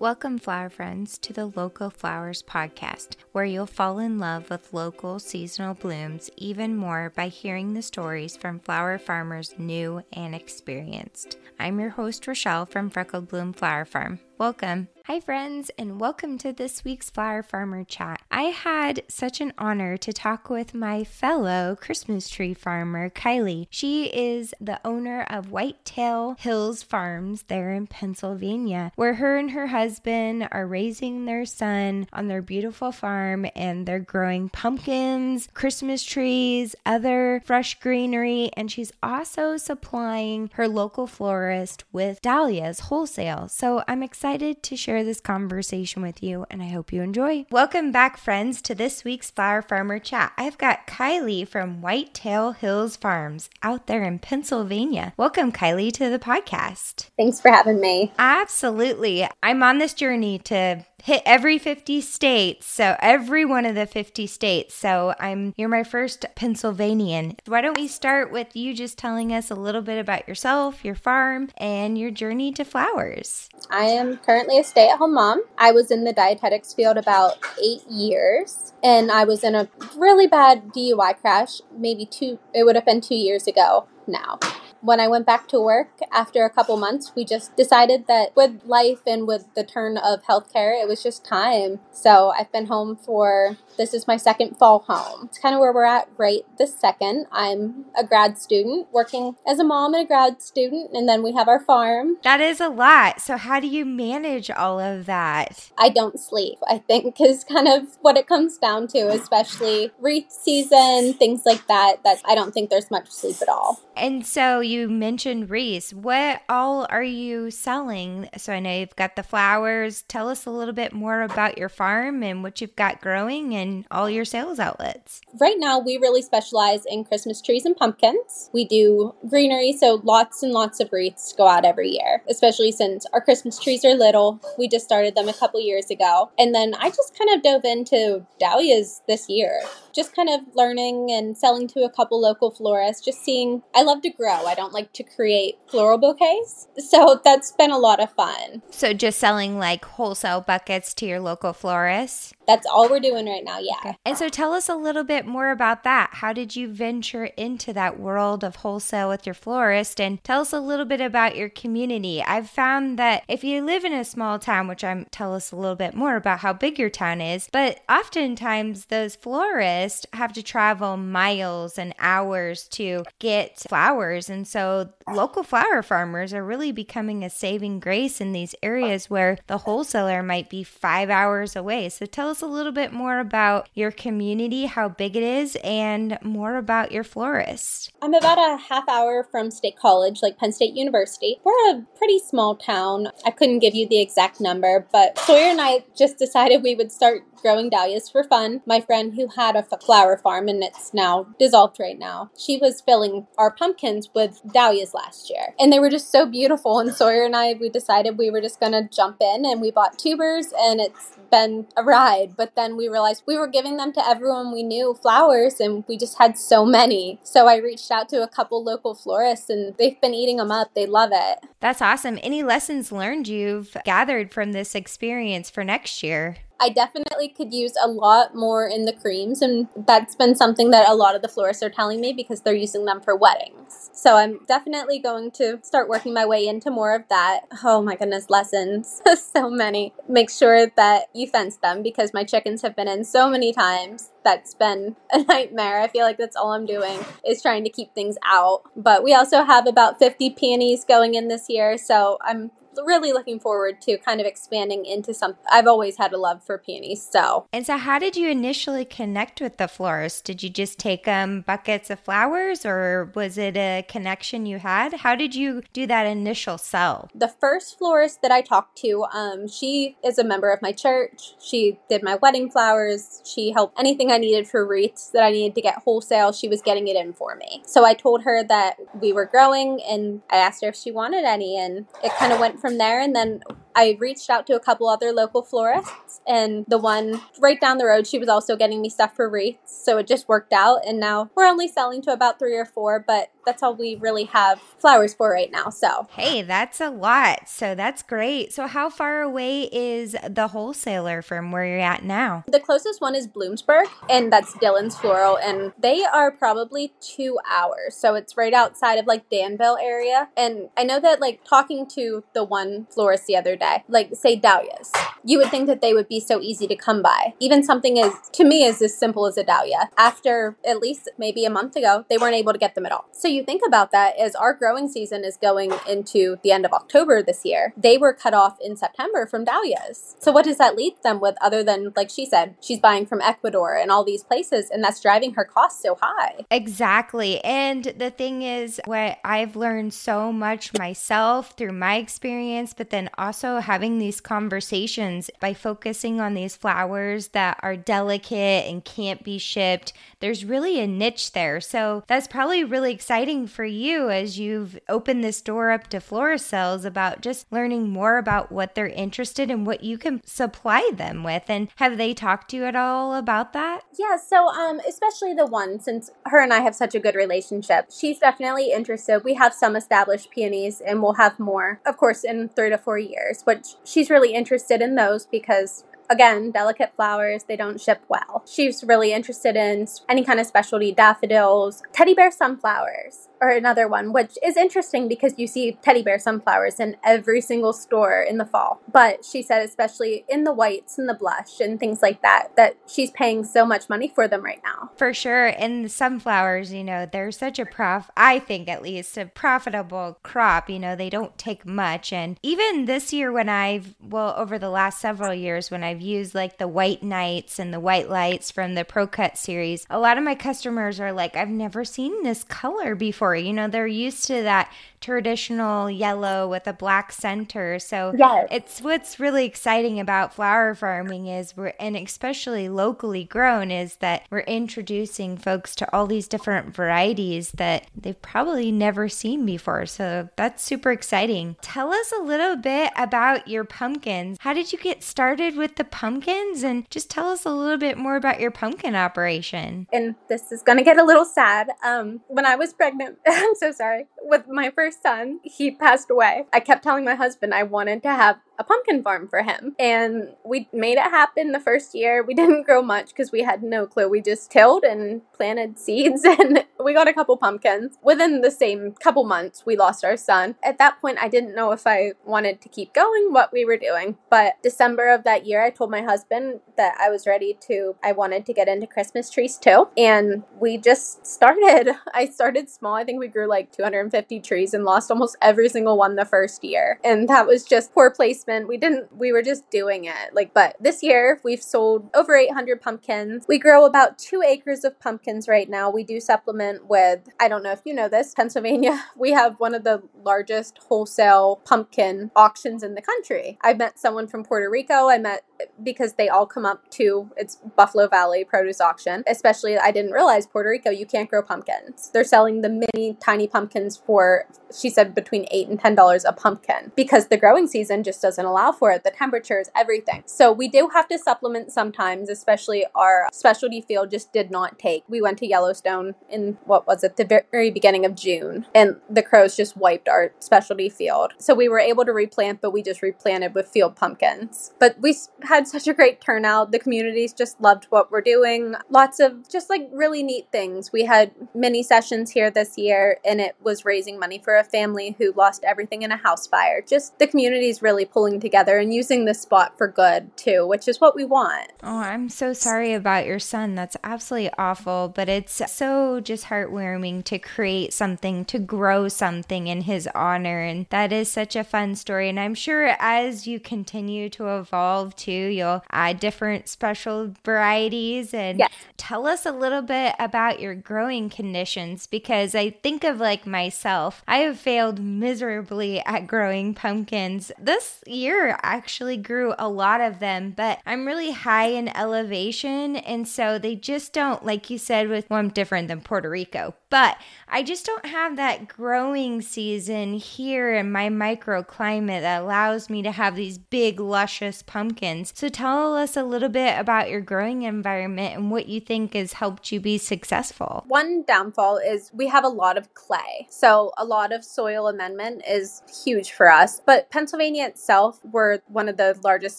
Welcome, flower friends, to the Local Flowers podcast, where you'll fall in love with local seasonal blooms even more by hearing the stories from flower farmers new and experienced. I'm your host, Rochelle from Freckled Bloom Flower Farm. Welcome. Hi, friends, and welcome to this week's Flower Farmer Chat. I had such an honor to talk with my fellow Christmas tree farmer, Kylee. She is the owner of Whitetail Hills Farms there in Pennsylvania, where her and her husband are raising their son on their beautiful farm and they're growing pumpkins, Christmas trees, other fresh greenery, and she's also supplying her local florist with dahlias wholesale. So I'm excited to share this conversation with you, and I hope you enjoy. Welcome back, friends, to this week's Flower Farmer Chat. I've got Kylee from Whitetail Hills Farms out there in Pennsylvania. Welcome, Kylee, to the podcast. Thanks for having me. Absolutely. I'm on this journey to hit every 50 states. So every one of the 50 states. So I'm you're my first Pennsylvanian. Why don't we start with you just telling us a little bit about yourself, your farm, and your journey to flowers? I am currently a stay-at-home mom. I was in the dietetics field about 8 years and I was in a really bad DUI crash, maybe 2 it would have been 2 years ago now when I went back to work after a couple months, we just decided that with life and with the turn of healthcare, it was just time. So I've been home for this is my second fall home. It's kind of where we're at right this second. I'm a grad student working as a mom and a grad student, and then we have our farm. That is a lot. So, how do you manage all of that? I don't sleep, I think, is kind of what it comes down to, especially wreath season, things like that. That I don't think there's much sleep at all. And so, you mentioned wreaths. What all are you selling? So, I know you've got the flowers. Tell us a little bit more about your farm and what you've got growing and all your sales outlets? Right now, we really specialize in Christmas trees and pumpkins. We do greenery, so lots and lots of wreaths go out every year, especially since our Christmas trees are little. We just started them a couple years ago. And then I just kind of dove into dahlias this year just kind of learning and selling to a couple local florists, just seeing. I love to grow. I don't like to create floral bouquets. So that's been a lot of fun. So just selling like wholesale buckets to your local florists? That's all we're doing right now, yeah. Okay. And so tell us a little bit more about that. How did you venture into that world of wholesale with your florist? And tell us a little bit about your community. I've found that if you live in a small town, which I'm tell us a little bit more about how big your town is, but oftentimes those florists have to travel miles and hours to get flowers. And so local flower farmers are really becoming a saving grace in these areas where the wholesaler might be five hours away. So tell us a little bit more about your community, how big it is, and more about your florist. I'm about a half hour from State College, like Penn State University. We're a pretty small town. I couldn't give you the exact number, but Sawyer and I just decided we would start growing dahlias for fun. My friend who had a flower farm and it's now dissolved right now, she was filling our pumpkins with dahlias last year. And they were just so beautiful. And Sawyer and I, we decided we were just going to jump in and we bought tubers and it's been a ride. But then we realized we were giving them to everyone we knew flowers and we just had so many. So I reached out to a couple local florists and they've been eating them up. They love it. That's awesome. Any lessons learned you've gathered from this experience for next year? I definitely could use a lot more in the creams, and that's been something that a lot of the florists are telling me because they're using them for weddings. So I'm definitely going to start working my way into more of that. Oh my goodness, lessons. so many. Make sure that you fence them because my chickens have been in so many times that's been a nightmare. I feel like that's all I'm doing is trying to keep things out. But we also have about 50 peonies going in this year, so I'm really looking forward to kind of expanding into some. I've always had a love for peonies, so. And so, how did you initially connect with the florist? Did you just take um, buckets of flowers, or was it a connection you had? How did you do that initial sell? The first florist that I talked to, um, she is a member of my church. She did my wedding flowers. She helped anything I needed for wreaths that I needed to get wholesale. She was getting it in for me. So I told her that we were growing, and I asked her if she wanted any, and it kind of went from there. And then I reached out to a couple other local florists, and the one right down the road, she was also getting me stuff for wreaths. So it just worked out. And now we're only selling to about three or four, but that's all we really have flowers for right now. So, hey, that's a lot. So, that's great. So, how far away is the wholesaler from where you're at now? The closest one is Bloomsburg, and that's Dylan's Floral, and they are probably two hours. So, it's right outside of like Danville area. And I know that, like, talking to the one florist the other day, like, say dahlias, you would think that they would be so easy to come by. Even something as, to me, is as simple as a dahlia. After at least maybe a month ago, they weren't able to get them at all. So, you think about that as our growing season is going into the end of October this year. They were cut off in September from dahlias. So what does that leave them with other than like she said, she's buying from Ecuador and all these places and that's driving her costs so high. Exactly. And the thing is what I've learned so much myself through my experience, but then also having these conversations by focusing on these flowers that are delicate and can't be shipped. There's really a niche there. So that's probably really exciting for you as you've opened this door up to florist sales about just learning more about what they're interested in, what you can supply them with. And have they talked to you at all about that? Yeah, so um, especially the one, since her and I have such a good relationship, she's definitely interested. We have some established peonies and we'll have more, of course, in three to four years, which she's really interested in those because again, delicate flowers, they don't ship well. She's really interested in any kind of specialty daffodils, teddy bear sunflowers or another one, which is interesting because you see teddy bear sunflowers in every single store in the fall. But she said, especially in the whites and the blush and things like that, that she's paying so much money for them right now. For sure. And the sunflowers, you know, they're such a prof, I think at least, a profitable crop. You know, they don't take much. And even this year, when I've, well, over the last several years, when I've used like the white nights and the white lights from the ProCut series, a lot of my customers are like, I've never seen this color before. You know, they're used to that traditional yellow with a black center. So yes. it's what's really exciting about flower farming is we're and especially locally grown is that we're introducing folks to all these different varieties that they've probably never seen before. So that's super exciting. Tell us a little bit about your pumpkins. How did you get started with the pumpkins and just tell us a little bit more about your pumpkin operation. And this is going to get a little sad. Um when I was pregnant, I'm so sorry. With my first son, he passed away. I kept telling my husband I wanted to have a pumpkin farm for him. And we made it happen the first year. We didn't grow much because we had no clue. We just tilled and planted seeds and we got a couple pumpkins. Within the same couple months, we lost our son. At that point, I didn't know if I wanted to keep going, what we were doing. But December of that year, I told my husband that I was ready to, I wanted to get into Christmas trees too. And we just started. I started small. I think we grew like 250 trees and lost almost every single one the first year. And that was just poor placement we didn't, we were just doing it. Like, but this year we've sold over 800 pumpkins. We grow about two acres of pumpkins right now. We do supplement with, I don't know if you know this, Pennsylvania, we have one of the largest wholesale pumpkin auctions in the country. I met someone from Puerto Rico. I met because they all come up to it's Buffalo Valley produce auction. Especially, I didn't realize Puerto Rico, you can't grow pumpkins. They're selling the mini tiny pumpkins for, she said, between eight and ten dollars a pumpkin because the growing season just doesn't allow for it. The temperatures, everything. So we do have to supplement sometimes, especially our specialty field just did not take. We went to Yellowstone in what was it, the very beginning of June, and the crows just wiped our specialty field. So we were able to replant, but we just replanted with field pumpkins. But we had such a great turnout. The communities just loved what we're doing. Lots of just like really neat things. We had many sessions here this year, and it was raising money for a family who lost everything in a house fire. Just the communities really pulling together and using this spot for good too, which is what we want. Oh, I'm so sorry about your son. That's absolutely awful, but it's so just heartwarming to create something, to grow something in his honor. And that is such a fun story. And I'm sure as you continue to evolve too, You'll add different special varieties and yes. tell us a little bit about your growing conditions because I think of like myself, I have failed miserably at growing pumpkins. This year actually grew a lot of them, but I'm really high in elevation. And so they just don't, like you said, with well, I'm different than Puerto Rico, but I just don't have that growing season here in my microclimate that allows me to have these big, luscious pumpkins. So tell us a little bit about your growing environment and what you think has helped you be successful. One downfall is we have a lot of clay. So a lot of soil amendment is huge for us. But Pennsylvania itself, we're one of the largest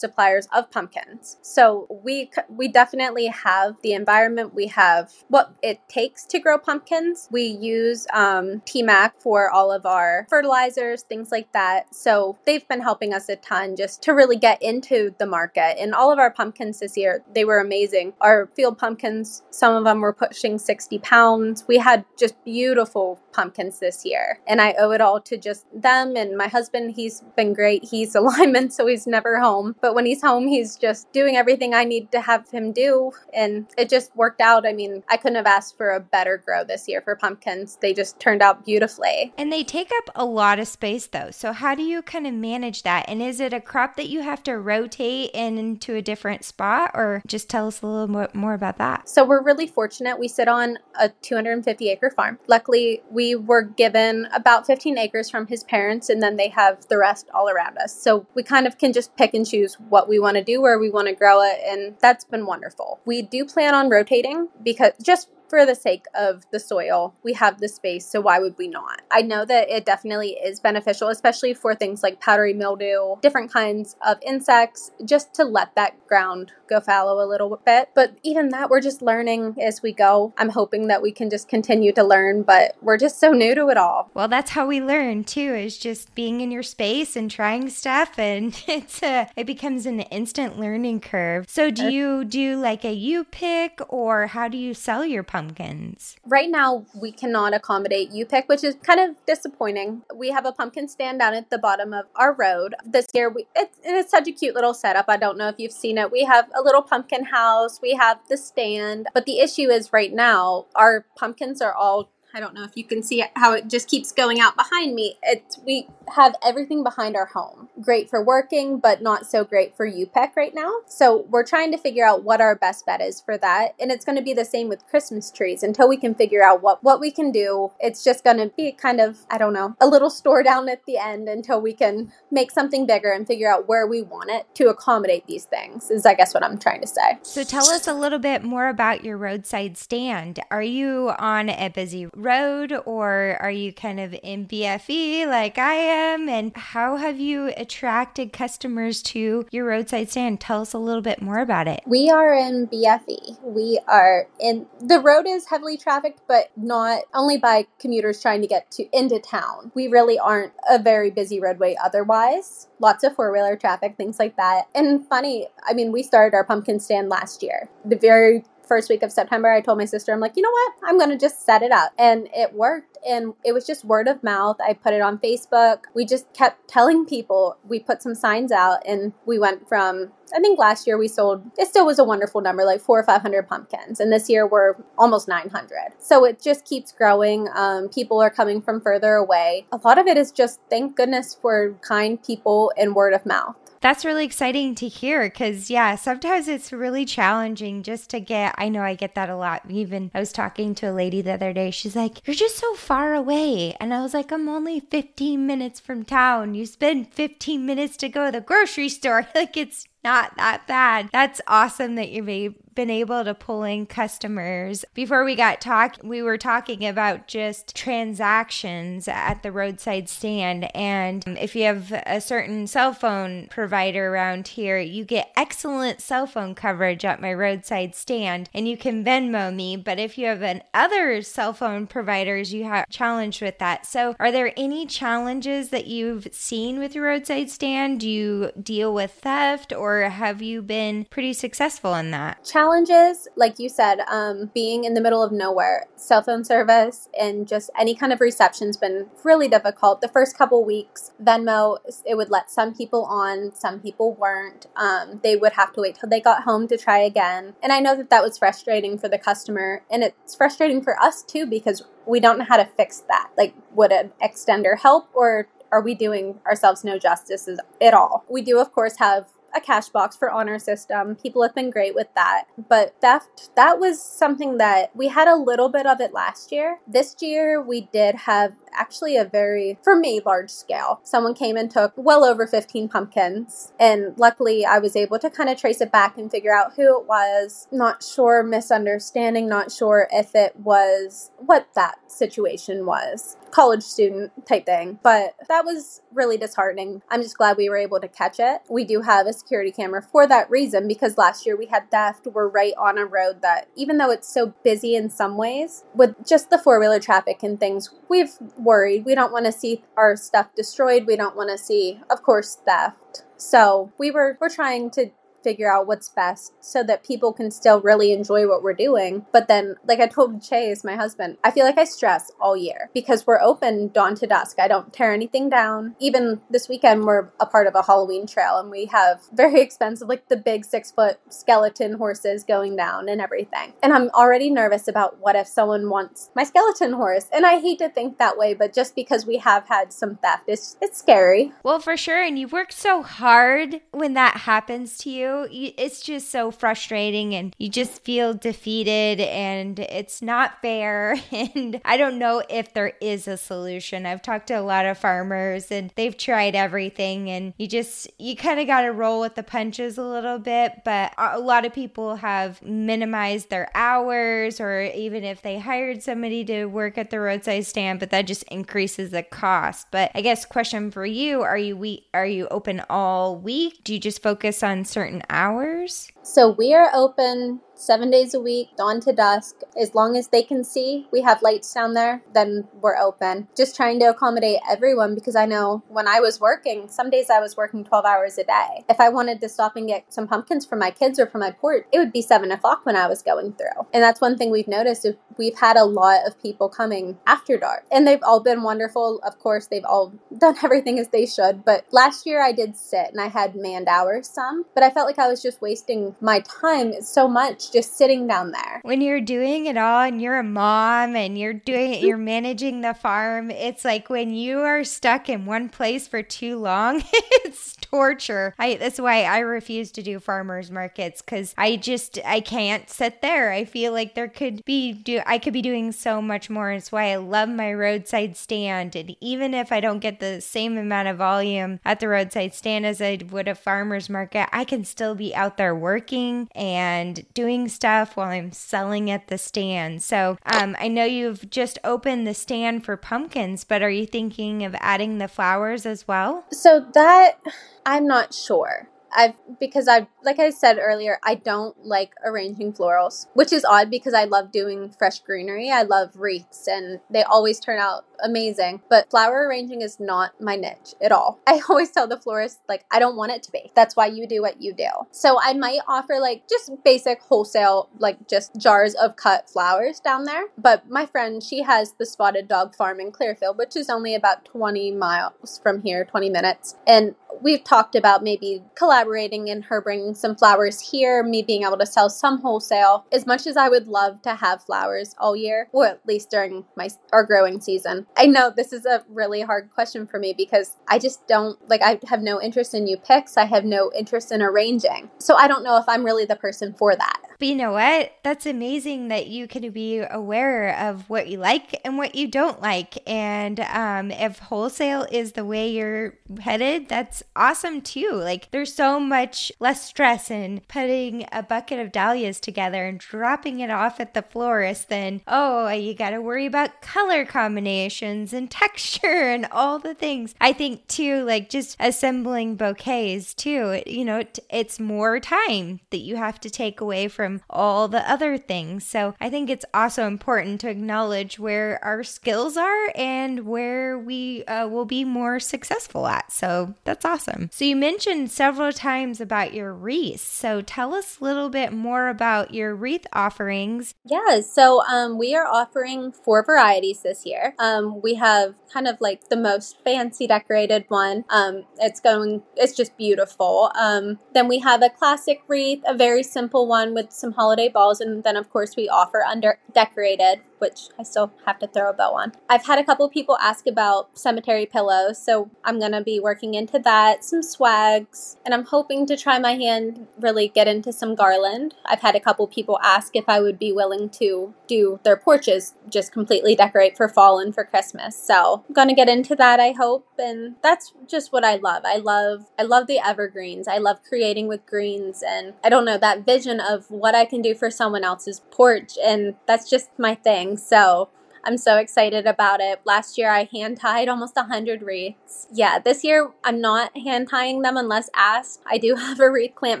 suppliers of pumpkins. So we we definitely have the environment. We have what it takes to grow pumpkins. We use um, TMAC for all of our fertilizers, things like that. So they've been helping us a ton just to really get into the market. And all of our pumpkins this year, they were amazing. Our field pumpkins, some of them were pushing 60 pounds. We had just beautiful pumpkins this year. And I owe it all to just them and my husband. He's been great. He's a lineman, so he's never home. But when he's home, he's just doing everything I need to have him do. And it just worked out. I mean, I couldn't have asked for a better grow this year for pumpkins. They just turned out beautifully. And they take up a lot of space though. So how do you kind of manage that? And is it a crop that you have to rotate into a different spot or just tell us a little bit more about that? So we're really fortunate. We sit on a 250 acre farm. Luckily, we we were given about 15 acres from his parents, and then they have the rest all around us. So we kind of can just pick and choose what we want to do, where we want to grow it, and that's been wonderful. We do plan on rotating because just for the sake of the soil. We have the space, so why would we not? I know that it definitely is beneficial, especially for things like powdery mildew, different kinds of insects, just to let that ground go fallow a little bit. But even that, we're just learning as we go. I'm hoping that we can just continue to learn, but we're just so new to it all. Well, that's how we learn too, is just being in your space and trying stuff, and it's a it becomes an instant learning curve. So, do you do like a U pick, or how do you sell your pumpkin? Pumpkins? Right now, we cannot accommodate U-Pick, which is kind of disappointing. We have a pumpkin stand down at the bottom of our road. This year, we, it's, it's such a cute little setup. I don't know if you've seen it. We have a little pumpkin house, we have the stand. But the issue is right now, our pumpkins are all I don't know if you can see how it just keeps going out behind me. It's we have everything behind our home. Great for working, but not so great for U-Pick right now. So we're trying to figure out what our best bet is for that. And it's going to be the same with Christmas trees until we can figure out what what we can do. It's just going to be kind of I don't know a little store down at the end until we can make something bigger and figure out where we want it to accommodate these things. Is I guess what I'm trying to say. So tell us a little bit more about your roadside stand. Are you on a busy road or are you kind of in BFE like I am? And how have you attracted customers to your roadside stand? Tell us a little bit more about it. We are in BFE. We are in the road is heavily trafficked, but not only by commuters trying to get to into town. We really aren't a very busy roadway otherwise. Lots of four wheeler traffic, things like that. And funny, I mean, we started our pumpkin stand last year. The very first week of September, I told my sister, I'm like, you know what? I'm going to just set it up. And it worked. And it was just word of mouth. I put it on Facebook. We just kept telling people. We put some signs out and we went from, I think last year we sold, it still was a wonderful number, like four or 500 pumpkins. And this year we're almost 900. So it just keeps growing. Um, people are coming from further away. A lot of it is just thank goodness for kind people and word of mouth. That's really exciting to hear because, yeah, sometimes it's really challenging just to get. I know I get that a lot. Even I was talking to a lady the other day. She's like, You're just so far away. And I was like, I'm only 15 minutes from town. You spend 15 minutes to go to the grocery store. like, it's not that bad. That's awesome that you've been able to pull in customers. Before we got talk, we were talking about just transactions at the roadside stand. And if you have a certain cell phone provider around here, you get excellent cell phone coverage at my roadside stand and you can Venmo me. But if you have an other cell phone providers, you have challenged with that. So are there any challenges that you've seen with your roadside stand? Do you deal with theft or have you been pretty successful in that? challenges, like you said, um, being in the middle of nowhere, cell phone service and just any kind of reception's been really difficult. The first couple weeks, Venmo, it would let some people on, some people weren't. Um, they would have to wait till they got home to try again. And I know that that was frustrating for the customer, and it's frustrating for us too because we don't know how to fix that. Like, would an extender help, or are we doing ourselves no justice at all? We do, of course, have a cash box for honor system. People have been great with that. But theft, that was something that we had a little bit of it last year. This year, we did have actually a very, for me, large scale. Someone came and took well over 15 pumpkins. And luckily, I was able to kind of trace it back and figure out who it was. Not sure, misunderstanding, not sure if it was what that situation was college student type thing. But that was really disheartening. I'm just glad we were able to catch it. We do have a security camera for that reason because last year we had theft. We're right on a road that, even though it's so busy in some ways, with just the four wheeler traffic and things, we've worried. We don't want to see our stuff destroyed. We don't want to see, of course, theft. So we were we're trying to figure out what's best so that people can still really enjoy what we're doing. But then, like I told Chase, my husband, I feel like I stress all year because we're open dawn to dusk. I don't tear anything down. Even this weekend, we're a part of a Halloween trail and we have very expensive, like the big six foot skeleton horses going down and everything. And I'm already nervous about what if someone wants my skeleton horse. And I hate to think that way, but just because we have had some theft, it's, it's scary. Well, for sure. And you work so hard when that happens to you it's just so frustrating and you just feel defeated and it's not fair. And I don't know if there is a solution. I've talked to a lot of farmers and they've tried everything and you just, you kind of got to roll with the punches a little bit. But a lot of people have minimized their hours or even if they hired somebody to work at the roadside stand, but that just increases the cost. But I guess question for you, are you we are you open all week? Do you just focus on certain hours? So we are open seven days a week, dawn to dusk. As long as they can see, we have lights down there, then we're open. Just trying to accommodate everyone because I know when I was working, some days I was working 12 hours a day. If I wanted to stop and get some pumpkins for my kids or for my port, it would be seven o'clock when I was going through. And that's one thing we've noticed. We've had a lot of people coming after dark, and they've all been wonderful. Of course, they've all done everything as they should. But last year I did sit and I had manned hours some, but I felt like I was just wasting my time so much just sitting down there. When you're doing it all and you're a mom and you're doing it, you're managing the farm, it's like when you are stuck in one place for too long, it's torture. I that's why I refuse to do farmers markets cuz I just I can't sit there. I feel like there could be do I could be doing so much more. It's why I love my roadside stand and even if I don't get the same amount of volume at the roadside stand as I would a farmers market, I can still be out there working and doing stuff while I'm selling at the stand. So um, I know you've just opened the stand for pumpkins, but are you thinking of adding the flowers as well? So that I'm not sure. I've because I like I said earlier, I don't like arranging florals, which is odd because I love doing fresh greenery. I love wreaths and they always turn out amazing. But flower arranging is not my niche at all. I always tell the florist like I don't want it to be. That's why you do what you do. So I might offer like just basic wholesale like just jars of cut flowers down there. But my friend, she has the Spotted Dog Farm in Clearfield, which is only about 20 miles from here, 20 minutes. And we've talked about maybe collaborating and her bringing some flowers here, me being able to sell some wholesale. As much as I would love to have flowers all year, or at least during my our growing season, I know this is a really hard question for me because I just don't like I have no interest in U-picks. I have no interest in arranging. So I don't know if I'm really the person for that. But you know what? That's amazing that you can be aware of what you like and what you don't like. And um, if wholesale is the way you're headed, that's awesome too. Like there's so much less stress in putting a bucket of dahlias together and dropping it off at the florist than, oh, you got to worry about color combinations and texture and all the things. I think too, like just assembling bouquets too, you know, it's more time that you have to take away from from all the other things. So I think it's also important to acknowledge where our skills are and where we uh, will be more successful at. So that's awesome. So you mentioned several times about your wreaths. So tell us a little bit more about your wreath offerings. Yeah, so um, we are offering four varieties this year. Um, we have kind of like the most fancy decorated one. Um, it's going, it's just beautiful. Um, then we have a classic wreath, a very simple one with some holiday balls, and then of course we offer under decorated which I still have to throw a bow on. I've had a couple people ask about cemetery pillows, so I'm going to be working into that, some swags, and I'm hoping to try my hand really get into some garland. I've had a couple people ask if I would be willing to do their porches, just completely decorate for fall and for Christmas. So I'm going to get into that, I hope, and that's just what I love. I love I love the evergreens. I love creating with greens and I don't know that vision of what I can do for someone else's porch and that's just my thing. So I'm so excited about it. Last year I hand tied almost 100 wreaths. Yeah, this year I'm not hand tying them unless asked. I do have a wreath clamp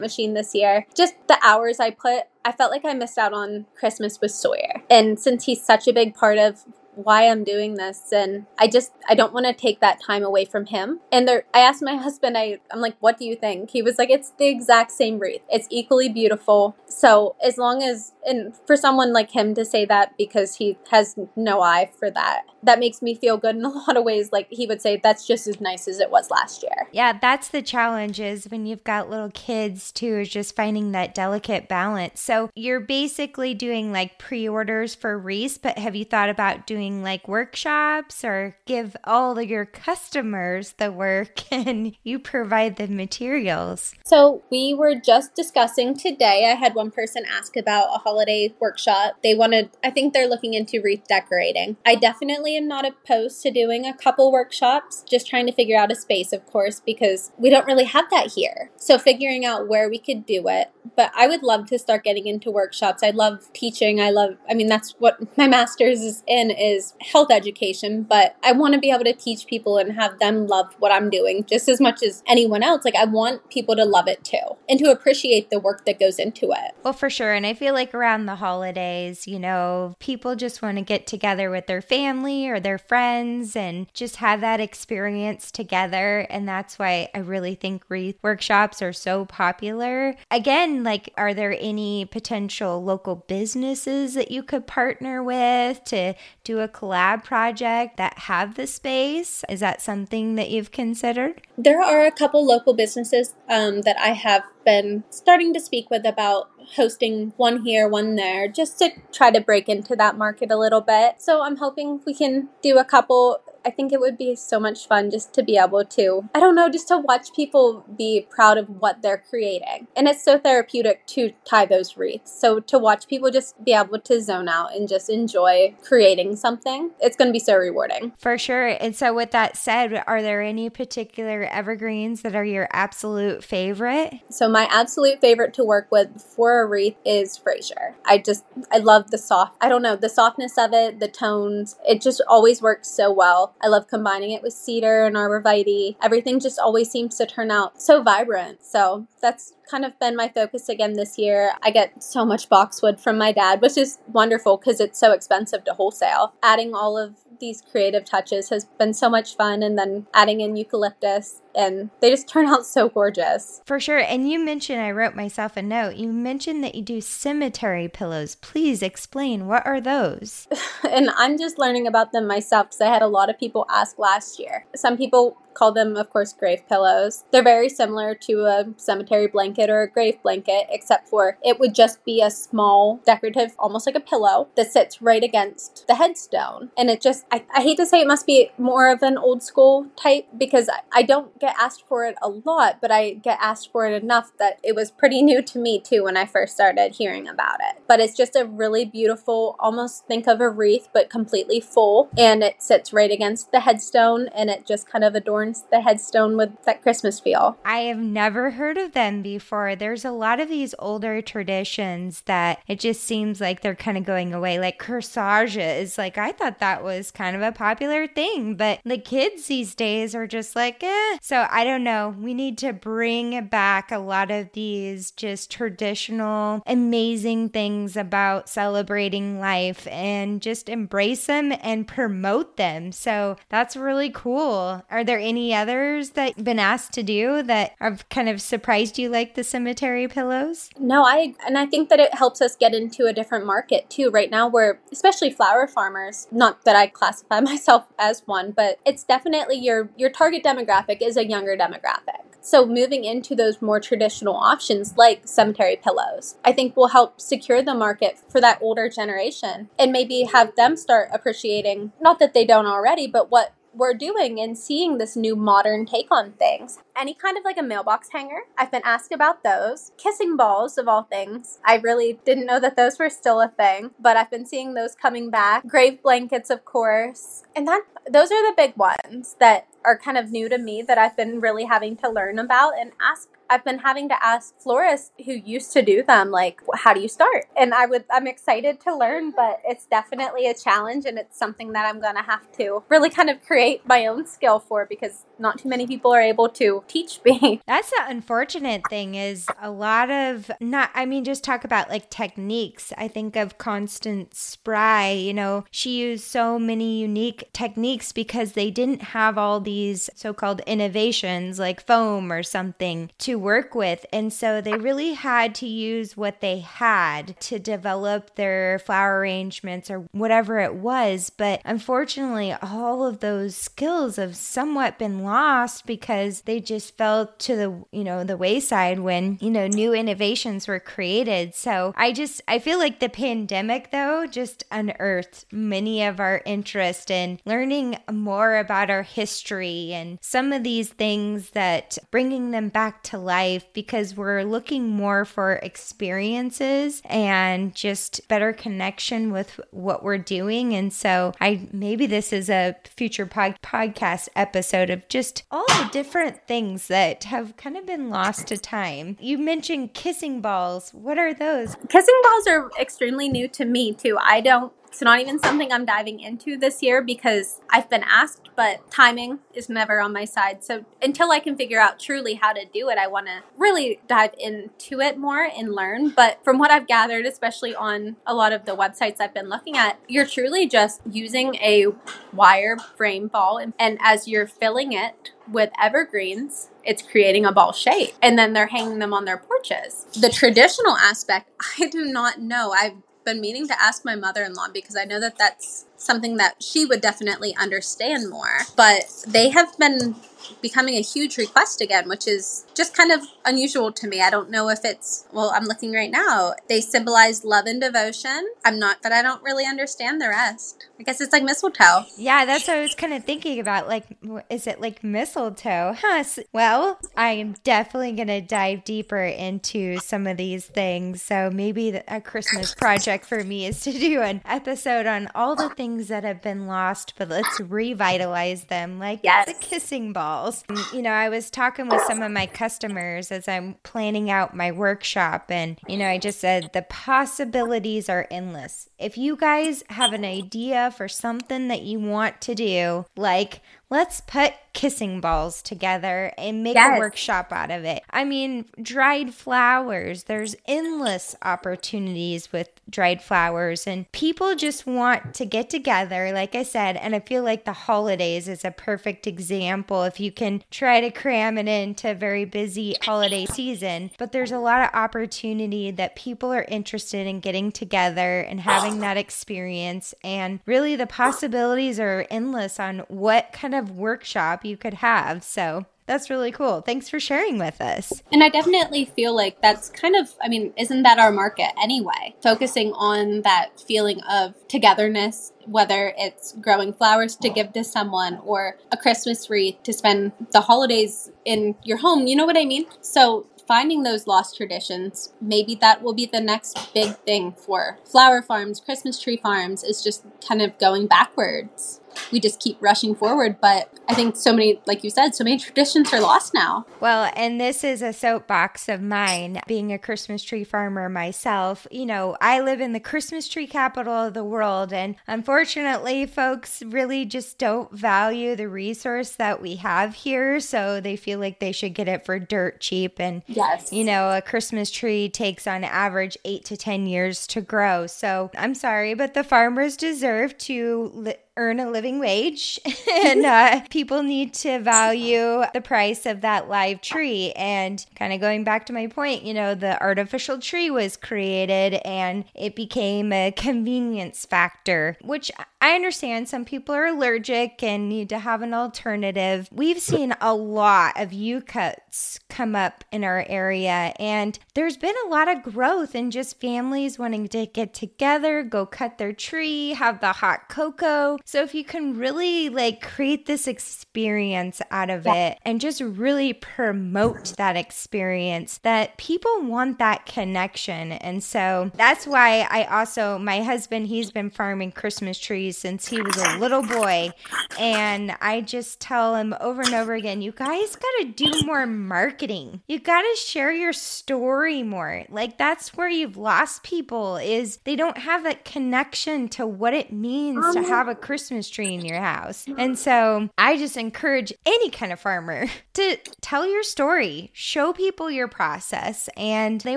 machine this year. Just the hours I put, I felt like I missed out on Christmas with Sawyer. And since he's such a big part of why I'm doing this and I just I don't want to take that time away from him. And there I asked my husband I I'm like what do you think? He was like it's the exact same wreath. It's equally beautiful. So as long as and for someone like him to say that because he has no eye for that that makes me feel good in a lot of ways. Like he would say that's just as nice as it was last year. Yeah that's the challenge is when you've got little kids too is just finding that delicate balance. So you're basically doing like pre-orders for reese but have you thought about doing like workshops or give all of your customers the work and you provide the materials? So we were just discussing today i had one person ask about a holiday workshop. They wanted, I think they're looking into wreath decorating. I definitely am not opposed to doing a couple workshops, just trying to figure out a space, of course, because we don't really have that here. So figuring out where we could do it. But I would love to start getting into workshops. I love teaching. I love, I mean, that's what my master's is in is health education, but I want to be able to teach people and have them love what I'm doing just as much as anyone else. Like I want people to love it too and to appreciate the work that goes into it. Well, for sure. And I feel like around the holidays, you know, people just want to get together with their family or their friends and just have that experience together. And that's why I really think wreath workshops are so popular. Again, like, are there any potential local businesses that you could partner with to do a collab project that have the space? Is that something that you've considered? There are a couple local businesses um, that I have been starting to speak with about hosting one here, one there, just to try to break into that market a little bit. So I'm hoping we can do a couple I think it would be so much fun just to be able to, I don't know, just to watch people be proud of what they're creating. And it's so therapeutic to tie those wreaths. So to watch people just be able to zone out and just enjoy creating something, it's going to be so rewarding. For sure. And so, with that said, are there any particular evergreens that are your absolute favorite? So, my absolute favorite to work with for a wreath is Fraser. I just, I love the soft, I don't know, the softness of it, the tones. It just always works so well. I love combining it with cedar and arborvitae. Everything just always seems to turn out so vibrant. So that's kind of been my focus again this year. I get so much boxwood from my dad, which is wonderful because it's so expensive to wholesale. Adding all of these creative touches has been so much fun and then adding in eucalyptus and they just turn out so gorgeous. For sure. And you mentioned I wrote myself a note. You mentioned that you do cemetery pillows. Please explain what are those? and I'm just learning about them myself because I had a lot of people ask last year. Some people call them, of course, grave pillows. They're very similar to a cemetery blanket or a grave blanket, except for it would just be a small decorative, almost like a pillow, that sits right against the headstone. And it just, I, I hate to say it must be more of an old school type because I, I don't get asked for it a lot, but I get asked for it enough that it was pretty new to me too when I first started hearing about it. But it's just a really beautiful, almost think of a wreath, but completely full. And it sits right against the headstone and it just kind of adorns the headstone with that Christmas feel. I have never heard of them before. There's a lot of these older traditions that it just seems like they're kind of going away. Like corsages, like I thought that was kind of a popular thing, but the kids these days are just like, eh. So I don't know. We need to bring back a lot of these just traditional, amazing things about celebrating life and just embrace them and promote them. So that's really cool. Are there any any others that you've been asked to do that have kind of surprised you, like the cemetery pillows? No, I and I think that it helps us get into a different market too. Right now, we're especially flower farmers. Not that I classify myself as one, but it's definitely your your target demographic is a a younger demographic. So, moving into those more traditional options like cemetery pillows, I think will help secure the market for that older generation and maybe have them start appreciating, not that they don't already, but what we're doing and seeing this new modern take on things. Any kind of like a mailbox hanger. I've been asked about those. Kissing balls, of all things. I really didn't know that those were still a thing, but I've been seeing those coming back. Grave blankets, of course. And that those are the big ones that are kind of new to me that I've been really having to learn about and ask I've been having to ask florists who used to do them, like, how do you start? And I would, I'm excited to learn, but it's definitely a challenge and it's something that I'm going to have to really kind of create my own skill for because not too many people are able to teach me. That's the unfortunate thing is a lot of not I mean just talk about like techniques. I think of Constance Spry, you know, she used so many unique techniques because they didn't have all these so-called innovations like foam or something to work with. And so they really had to use what they had to develop their flower arrangements or whatever it was, but unfortunately all of those skills have somewhat been lost because they just fell to the, you know, the wayside when, you know, new innovations were created. So I just, I feel like the pandemic though just unearthed many of our interest in learning more about our history and some of these things that bringing them back to life because we're looking more for experiences and just better connection with what we're doing. And so I, maybe this is a future pod- podcast episode of just all the different things that have kind of been lost to time. You mentioned kissing balls. What are those? Kissing balls are extremely new to me, too. I don't it's not even something I'm diving into this year because I've been asked, but timing is never on my side. So until I can figure out truly how to do it, I want to really dive into it more and learn. But from what I've gathered, especially on a lot of the websites I've been looking at, you're truly just using a wire frame ball. And, and as you're filling it with evergreens, it's creating a ball shape. And then they're hanging them on their porches. The traditional aspect, I do not know. I've been meaning to ask my mother in law because I know that that's something that she would definitely understand more. But they have been becoming a huge request again, which is just kind of unusual to me. I don't know if it's, well, I'm looking right now. They symbolize love and devotion. I'm not, but I don't really understand the rest. I guess it's like mistletoe. Yeah, that's what I was kind of thinking about. Like, is it like mistletoe? Huh. Well, I'm definitely going to dive deeper into some of these things. So maybe a Christmas project for me is to do an episode on all the things that have been lost, but let's revitalize them, like yes. the kissing balls. You know, I was talking with some of my customers as I'm planning out my workshop. And, you know, I just said the possibilities are endless. If you guys have an idea for something that you want to do, like let's put kissing balls together and make yes. a workshop out of it. I mean, dried flowers, there's endless opportunities with dried flowers, and people just want to get together, like I said. And I feel like the holidays is a perfect example if you can try to cram it into a very busy holiday season. But there's a lot of opportunity that people are interested in getting together and having that experience. And really, the possibilities are endless on what kind of workshop you could have. So that's really cool. Thanks for sharing with us. And I definitely feel like that's kind of, I mean, isn't that our market anyway? Focusing on that feeling of togetherness, whether it's growing flowers to give to someone or a Christmas wreath to spend the holidays in your home. You know what I mean? So finding those lost traditions, maybe that will be the next big thing for flower farms, Christmas tree farms, is just kind of going backwards we just keep rushing forward. But I think so many, like you said, so many traditions are lost now. Well, and this is a soapbox of mine, being a Christmas tree farmer myself. You know, I live in the Christmas tree capital of the world, and unfortunately, folks really just don't value the resource that we have here. So they feel like they should get it for dirt cheap. And, yes, you know, a Christmas tree takes on average eight to 10 years to grow. So I'm sorry, but the farmers deserve to. Li- earn a living wage and uh, people need to value the price of that live tree. And kind of going back to my point, you know, the artificial tree was created and it became a convenience factor, which I understand some people are allergic and need to have an alternative. We've seen a lot of U cuts come up in our area, and there's been a lot of growth in just families wanting to get together, go cut their tree, have the hot cocoa. So if you can really like create this experience out of yeah. it and just really promote that experience, that people want that connection. And so that's why I also, my husband, he's been farming Christmas trees since he was a little boy. And I just tell him over and over again, you guys got to do more marketing. You got to share your story more. Like that's where you've lost people is they don't have that connection to what it means to um, have a Christmas tree in your house. And so I just encourage any kind of farmer to tell your story, show people your process, and they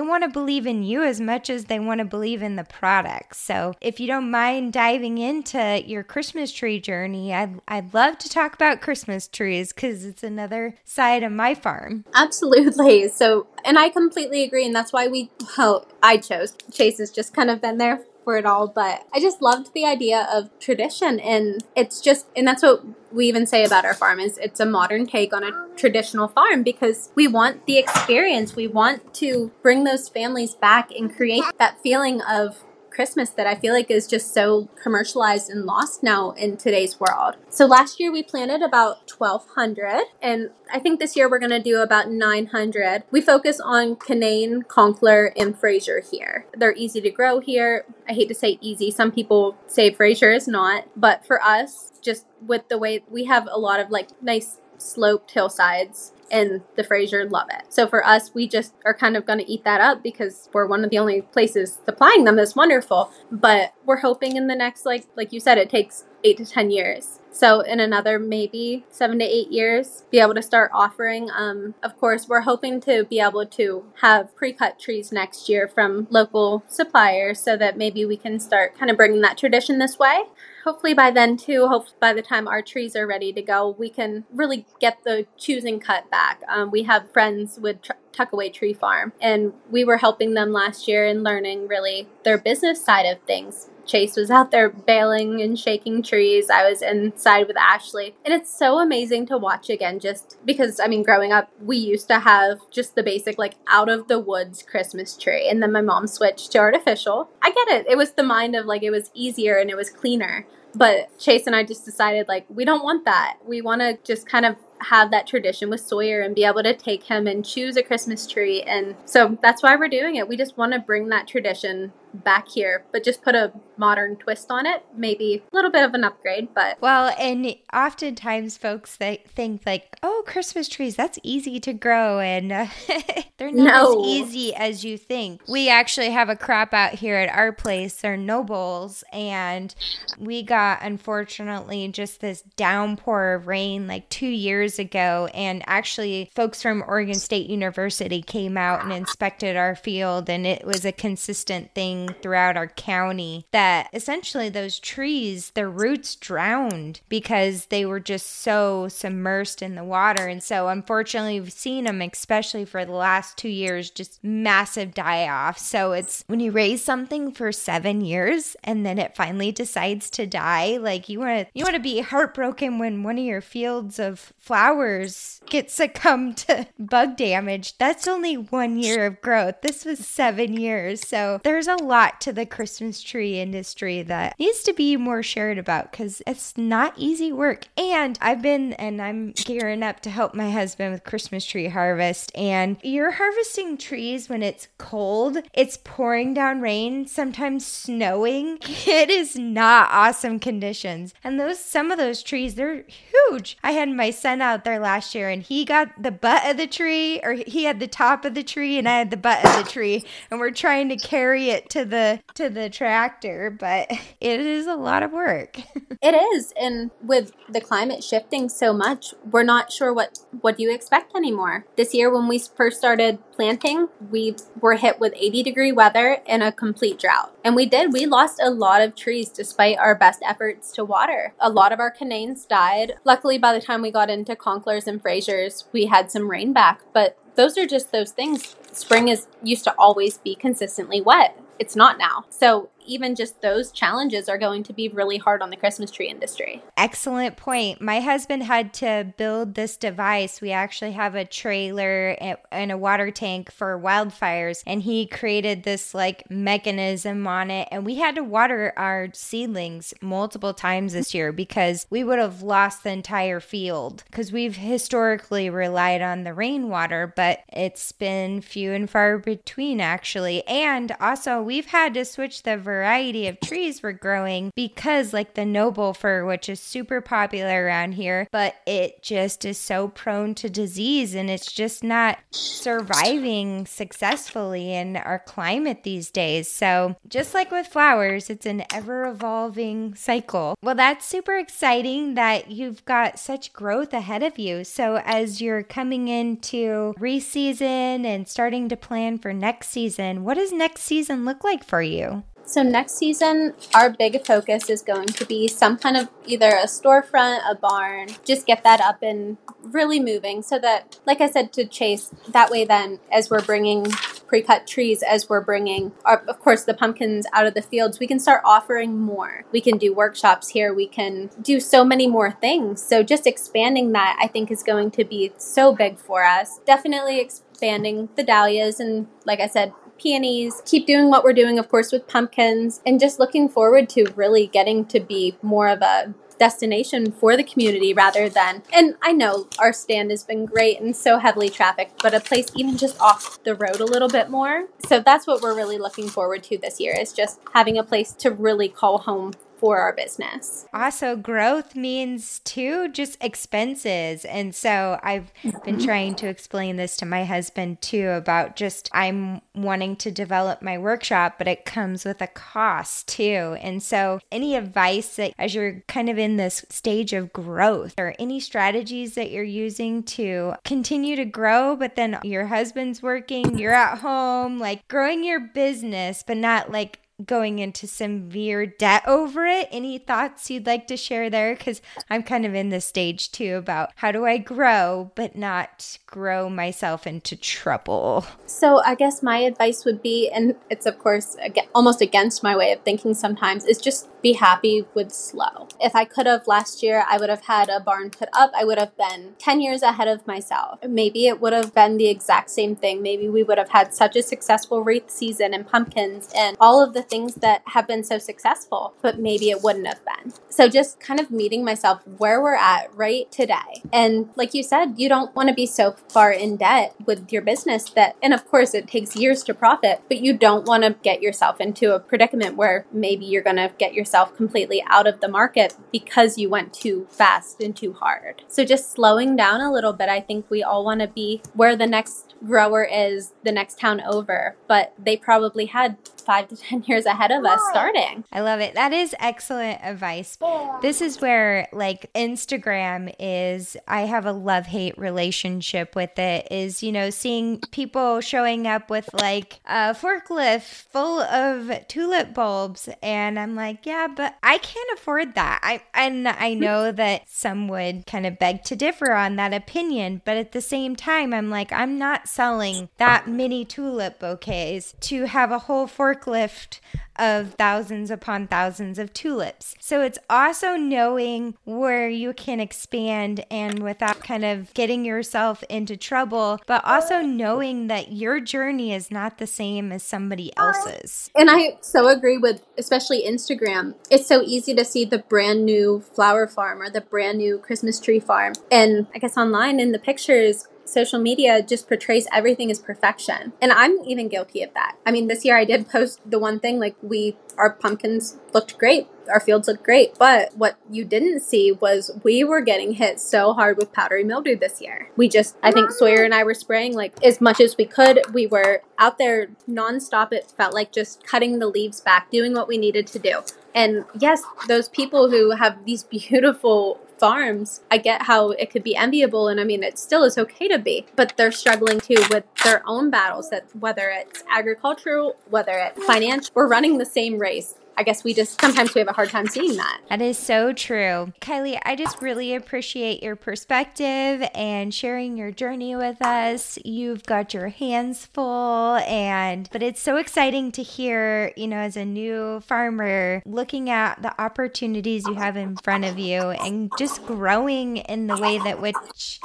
want to believe in you as much as they want to believe in the product. So if you don't mind diving into your Christmas tree journey, I'd, I'd love to talk about Christmas trees because it's another side of my farm. Absolutely. So, and I completely agree. And that's why we, well, I chose. Chase has just kind of been there for it all, but I just loved the idea of tradition. And it's just, and that's what we even say about our farm is it's a modern take on a traditional farm because we want the experience. We want to bring those families back and create that feeling of Christmas that I feel like is just so commercialized and lost now in today's world. So last year we planted about 1200 and I think this year we're going to do about 900. We focus on Canaan, Concolor, and Fraser here. They're easy to grow here. I hate to say easy. Some people say Fraser is not, but for us, just with the way we have a lot of like nice sloped hillsides and the Fraser love it. So for us, we just are kind of going to eat that up because we're one of the only places supplying them that's wonderful. But we're hoping in the next, like like you said, it takes eight to ten years. So in another maybe seven to eight years, be able to start offering. Um, of course, we're hoping to be able to have pre-cut trees next year from local suppliers, so that maybe we can start kind of bringing that tradition this way hopefully by then too hopefully by the time our trees are ready to go we can really get the choosing cut back. Um, we have friends with tr- tuckaway tree farm and we were helping them last year and learning really their business side of things Chase was out there baling and shaking trees. I was inside with Ashley. And it's so amazing to watch again, just because, I mean, growing up, we used to have just the basic, like, out of the woods Christmas tree. And then my mom switched to artificial. I get it. It was the mind of, like, it was easier and it was cleaner. But Chase and I just decided like we don't want that. We want to just kind of have that tradition with Sawyer and be able to take him and choose a Christmas tree. And so that's why we're doing it. We just want to bring that tradition back here, but just put a modern twist on it. Maybe a little bit of an upgrade, but well, and oftentimes folks they think like, oh, Christmas trees, that's easy to grow, and uh, they're not no. as easy as you think. We actually have a crop out here at our place. They're nobles, and we got unfortunately just this downpour of rain like two years ago, and actually, folks from Oregon State University came out and inspected our field, and it was a consistent thing throughout our county that essentially those trees, their roots drowned because they were just so submersed in the water. And so, unfortunately, we've seen them, especially for the last two years, just massive die off. So, it's when you raise something for seven years and then it finally decides to die, like you want to, you want to be heartbroken when one of your fields of flowers gets succumbed to bug damage. That's only one year of growth. This was seven years. So, there's a lot lot to the Christmas tree industry that needs to be more shared about because it's not easy work. And I've been, and I'm gearing up to help my husband with Christmas tree harvest. And you're harvesting trees when it's cold, it's pouring down rain, sometimes snowing. It is not awesome conditions. And those, some of those trees, they're huge. I had my son out there last year and he got the butt of the tree, or he had the top of the tree, and I had the butt of the tree. And we're trying to carry it to the to the tractor, but it is a lot of work. it is, and with the climate shifting so much, we're not sure what what do you expect anymore. This year, when we first started planting, we were hit with 80 degree weather and a complete drought, and we did. We lost a lot of trees despite our best efforts to water. A lot of our Canaans died. Luckily, by the time we got into Concolors and Frasers, we had some rain back, but those are just those things. Spring is used to always be consistently wet. It's not now. So even just those challenges are going to be really hard on the Christmas tree industry. Excellent point. My husband had to build this device. We actually have a trailer and a water tank for wildfires, and he created this like mechanism on it. And we had to water our seedlings multiple times this year because we would have lost the entire field because we've historically relied on the rainwater, but it's been few and far between actually. And also, we've had to switch the variety of trees we're growing because, like the noble fir, which is super popular around here, but it just is so prone to disease and it's just not surviving successfully in our climate these days. So, just like with flowers, it's an ever evolving cycle. Well, that's super exciting that you've got such growth ahead of you. So, as you're coming into reseason and starting to plan for next season, what does next season look like for you? So next season, our big focus is going to be some kind of either a storefront, a barn, just get that up and really moving so that, like I said to Chase, that way then as we're bringing pre-cut trees, as we're bringing, our, of course, the pumpkins out of the fields, we can start offering more. We can do workshops here. We can do so many more things. So just expanding that, I think, is going to be so big for us. Definitely expanding the dahlias and, like I said, peonies, keep doing what we're doing, of course, with pumpkins, and just looking forward to really getting to be more of a destination for the community rather than and I know our stand has been great and so heavily trafficked, but a place even just off the road a little bit more. So that's what we're really looking forward to this year is just having a place to really call home for our business. Also, growth means too just expenses. And so I've been trying to explain this to my husband too about just I'm wanting to develop my workshop, but it comes with a cost too. And so, any advice that as you're kind of in this stage of growth or any strategies that you're using to continue to grow, but then your husband's working, you're at home, like growing your business, but not like going into severe debt over it. Any thoughts you'd like to share there? Because I'm kind of in this stage too about how do I grow, but not grow myself into trouble. So I guess my advice would be, and it's of course almost against my way of thinking sometimes, is just be happy with slow. If I could have last year, I would have had a barn put up. I would have been 10 years ahead of myself. Maybe it would have been the exact same thing. Maybe we would have had such a successful wreath season and pumpkins and all of the things that have been so successful, but maybe it wouldn't have been. So just kind of meeting myself where we're at right today. And like you said, you don't want to be so far in debt with your business that, and of course, it takes years to profit, but you don't want to get yourself into a predicament where maybe you're going to get yourself completely out of the market because you went too fast and too hard. So just slowing down a little bit, I think we all want to be where the next grower is the next town over, but they probably had five to 10 years ahead of us starting. I love it. That is excellent advice. This is where, like, Instagram is, I have a love hate relationship with it, is, you know, seeing people showing up with like a forklift full of tulip bulbs. And I'm like, yeah, but I can't afford that. I, and I mm. know that some would kind of beg to differ on that opinion, but at the same time, I'm like, I'm not selling that many tulip bouquets to have a whole forklift of thousands upon thousands of tulips. So it's also knowing where you can expand and without kind of getting yourself into trouble, but also knowing that your journey is not the same as somebody else's. And I so agree with especially Instagram. It's so easy to see the brand new flower farm or the brand new Christmas tree farm. And I guess online in the pictures, social media just portrays everything as perfection. And I'm even guilty of that. I mean, this year I did post the one thing like we our pumpkins looked great. Our fields looked great. But what you didn't see was we were getting hit so hard with powdery mildew this year. We just, I think Sawyer and I were spraying like as much as we could. We were out there nonstop. It felt like just cutting the leaves back, doing what we needed to do. And yes, those people who have these beautiful farms, I get how it could be enviable, and I mean, it still is okay to be, but they're struggling too with their own battles. That whether it's agricultural, whether it's financial, we're running the same race. I guess we just sometimes we have a hard time seeing that. That is so true. Kylee, I just really appreciate your perspective and sharing your journey with us. You've got your hands full and but it's so exciting to hear, you know, as a new farmer looking at the opportunities you have in front of you and just growing in the way that which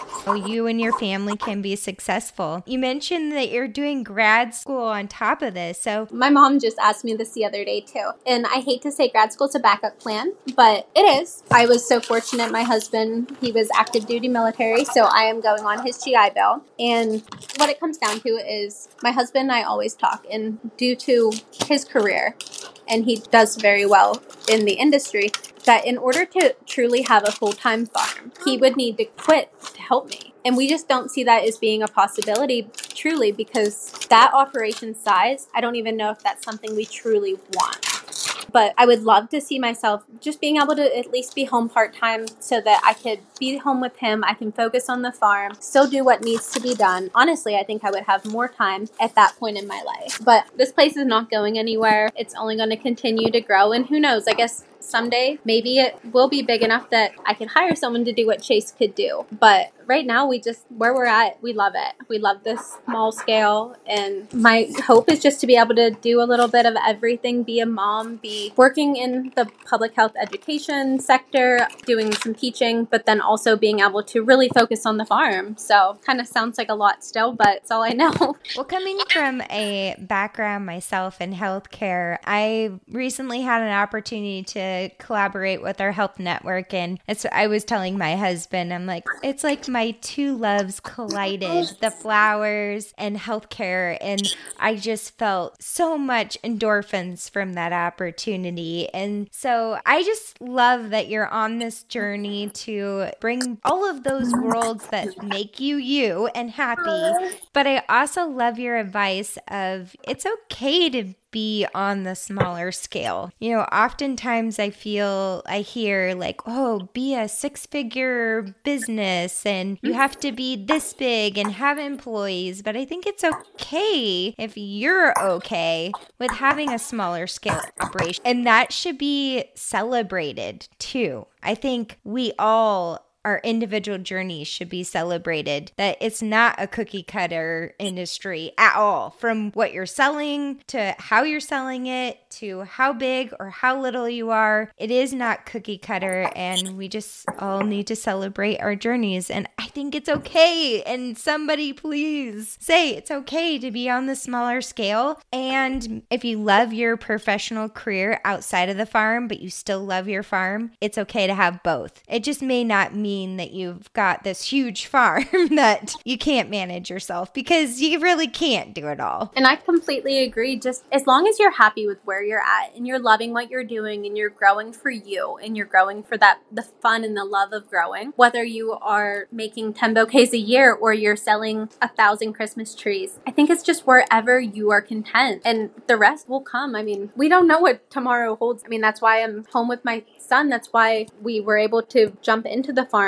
you and your family can be successful. You mentioned that you're doing grad school on top of this. So my mom just asked me this the other day too. And and I hate to say grad school's a backup plan, but it is. I was so fortunate. My husband, he was active duty military, so I am going on his GI Bill. And what it comes down to is my husband and I always talk, and due to his career, and he does very well in the industry, that in order to truly have a full time farm, he would need to quit to help me. And we just don't see that as being a possibility truly because that operation size, I don't even know if that's something we truly want. But I would love to see myself just being able to at least be home part time so that I could be home with him. I can focus on the farm, still do what needs to be done. Honestly, I think I would have more time at that point in my life. But this place is not going anywhere. It's only going to continue to grow. And who knows? I guess someday maybe it will be big enough that I can hire someone to do what Chase could do. But right now we just where we're at, we love it. We love this small scale and my hope is just to be able to do a little bit of everything, be a mom, be working in the public health education sector, doing some teaching, but then also being able to really focus on the farm. So kind of sounds like a lot still, but it's all I know. Well, coming from a background myself in healthcare, I recently had an opportunity to collaborate with our health network. And it's, I was telling my husband, I'm like, it's like my two loves collided the flowers and healthcare. And I just felt so much endorphins from that opportunity. And so I just love that you're on this journey to bring all of those worlds that make you you and happy. But I also love your advice of it's okay to be on the smaller scale. You know, oftentimes I feel, I hear like, oh, be a six figure business and you mm-hmm. have to be this big and have employees. But I think it's okay if you're okay with having a smaller scale operation. And that should be celebrated too. I think we all our individual journeys should be celebrated. That it's not a cookie cutter industry at all, from what you're selling to how you're selling it to how big or how little you are. It is not cookie cutter, and we just all need to celebrate our journeys. And I think it's okay. And somebody please say it's okay to be on the smaller scale. And if you love your professional career outside of the farm, but you still love your farm, it's okay to have both. It just may not mean mean that you've got this huge farm that you can't manage yourself because you really can't do it all. And I completely agree. Just as long as you're happy with where you're at and you're loving what you're doing and you're growing for you and you're growing for that, the fun and the love of growing, whether you are making 10 bouquets a year or you're selling a thousand Christmas trees, I think it's just wherever you are content and the rest will come. I mean, we don't know what tomorrow holds. I mean, that's why I'm home with my son. That's why we were able to jump into the farm.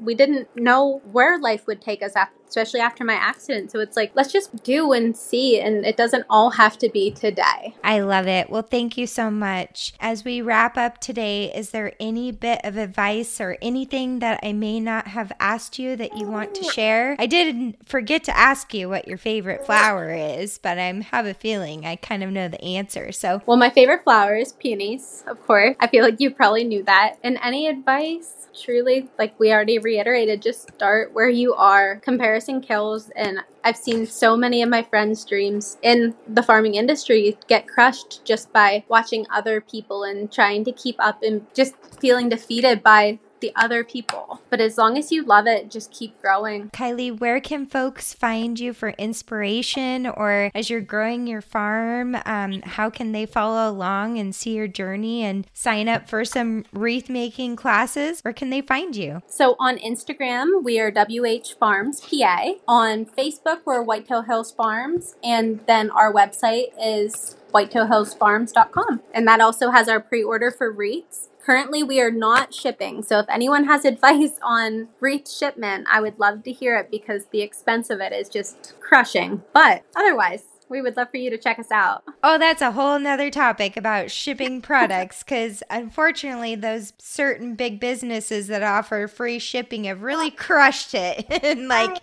We didn't know where life would take us after especially after my accident. So it's like, let's just do and see. And it doesn't all have to be today. I love it. Well, thank you so much. As we wrap up today, is there any bit of advice or anything that I may not have asked you that you want to share? I did forget to ask you what your favorite flower is, but I have a feeling I kind of know the answer. So, well, my favorite flower is peonies, of course. I feel like you probably knew that. And any advice? truly, like we already reiterated, just start where you are. Comparison kills, and I've seen so many of my friends' dreams in the farming industry get crushed just by watching other people and trying to keep up and just feeling defeated by the other people. But as long as you love it, just keep growing. Kylee, where can folks find you for inspiration or as you're growing your farm? Um, how can they follow along and see your journey and sign up for some wreath making classes? Where can they find you? So on Instagram, we are WH Farms PA. On Facebook, we're Whitetail Hills Farms. And then our website is whitetailhillsfarms.com. And that also has our pre order for wreaths. Currently, we are not shipping. So, if anyone has advice on wreath shipment, I would love to hear it because the expense of it is just crushing. But otherwise, we would love for you to check us out. Oh, that's a whole nother topic about shipping products because unfortunately, those certain big businesses that offer free shipping have really crushed it. and like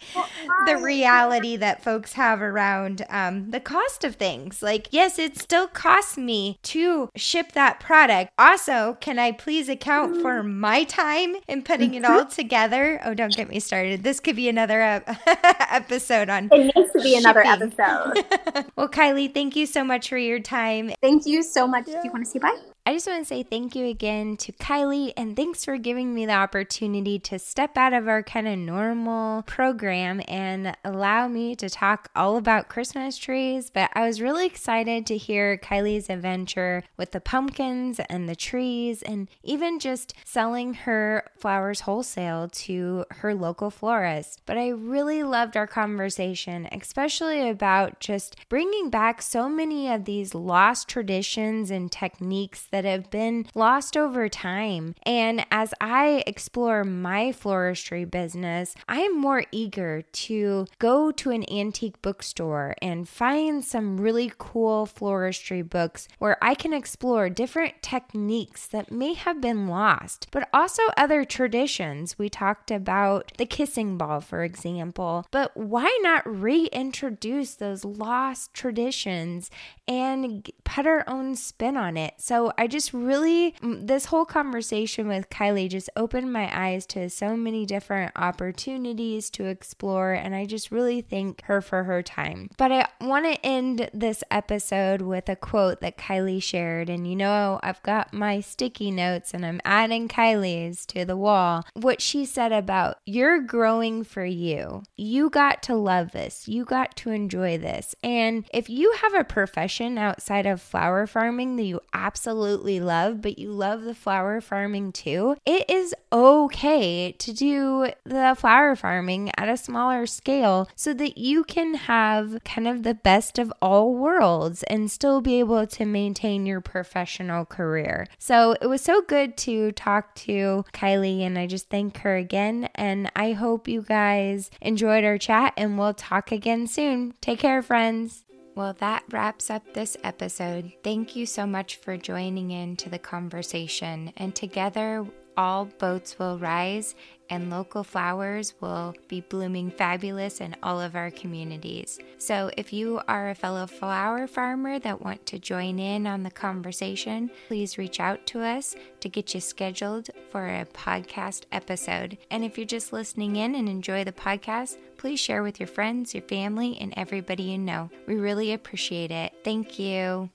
the reality that folks have around um, the cost of things. Like, yes, it still costs me to ship that product. Also, can I please account for my time in putting it all together? Oh, don't get me started. This could be another uh, episode on. It needs to be another episode. well, Kylee, thank you so much for your time. Thank you so much. Do you want to say bye? I just want to say thank you again to Kylee and thanks for giving me the opportunity to step out of our kind of normal program and allow me to talk all about Christmas trees. But I was really excited to hear Kylee's adventure with the pumpkins and the trees and even just selling her flowers wholesale to her local florist. But I really loved our conversation, especially about just bringing back so many of these lost traditions and techniques that have been lost over time. And as I explore my floristry business, I am more eager to go to an antique bookstore and find some really cool floristry books where I can explore different techniques that may have been lost, but also other traditions. We talked about the kissing ball, for example, but why not reintroduce those lost traditions and put our own spin on it? So I just really, this whole conversation with Kylee just opened my eyes to so many different opportunities to explore. And I just really thank her for her time. But I want to end this episode with a quote that Kylee shared. And you know, I've got my sticky notes and I'm adding Kylee's to the wall. What she said about you're growing for you. You got to love this. You got to enjoy this. And if you have a profession outside of flower farming that you absolutely absolutely love, but you love the flower farming too, it is okay to do the flower farming at a smaller scale so that you can have kind of the best of all worlds and still be able to maintain your professional career. So it was so good to talk to Kylee, and I just thank her again. And I hope you guys enjoyed our chat, and we'll talk again soon. Take care, friends. Well, that wraps up this episode. Thank you so much for joining in to the conversation. And together, all boats will rise and local flowers will be blooming fabulous in all of our communities. So, if you are a fellow flower farmer that want to join in on the conversation, please reach out to us to get you scheduled for a podcast episode. And if you're just listening in and enjoy the podcast, please share with your friends, your family, and everybody you know. We really appreciate it. Thank you.